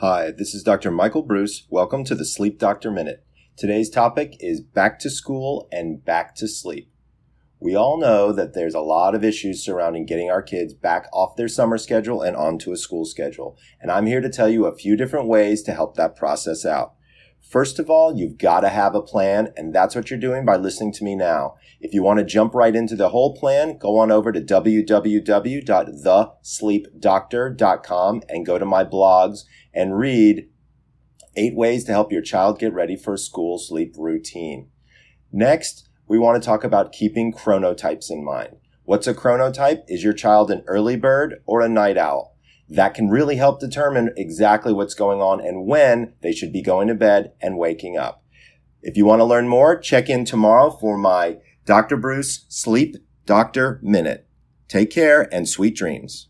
Hi, this is Dr. Michael Breus. Welcome to the Sleep Doctor Minute. Today's topic is back to school and back to sleep. We all know that there's a lot of issues surrounding getting our kids back off their summer schedule and onto a school schedule. And I'm here to tell you a few different ways to help that process out. First of all, you've got to have a plan, and that's what you're doing by listening to me now. If you want to jump right into the whole plan, go on over to www.thesleepdoctor.com and go to my blogs and read eight ways to help your child get ready for a school sleep routine. Next, we want to talk about keeping chronotypes in mind. What's a chronotype? Is your child an early bird or a night owl? That can really help determine exactly what's going on and when they should be going to bed and waking up. If you want to learn more, check in tomorrow for my Dr. Breus Sleep Doctor Minute. Take care and sweet dreams.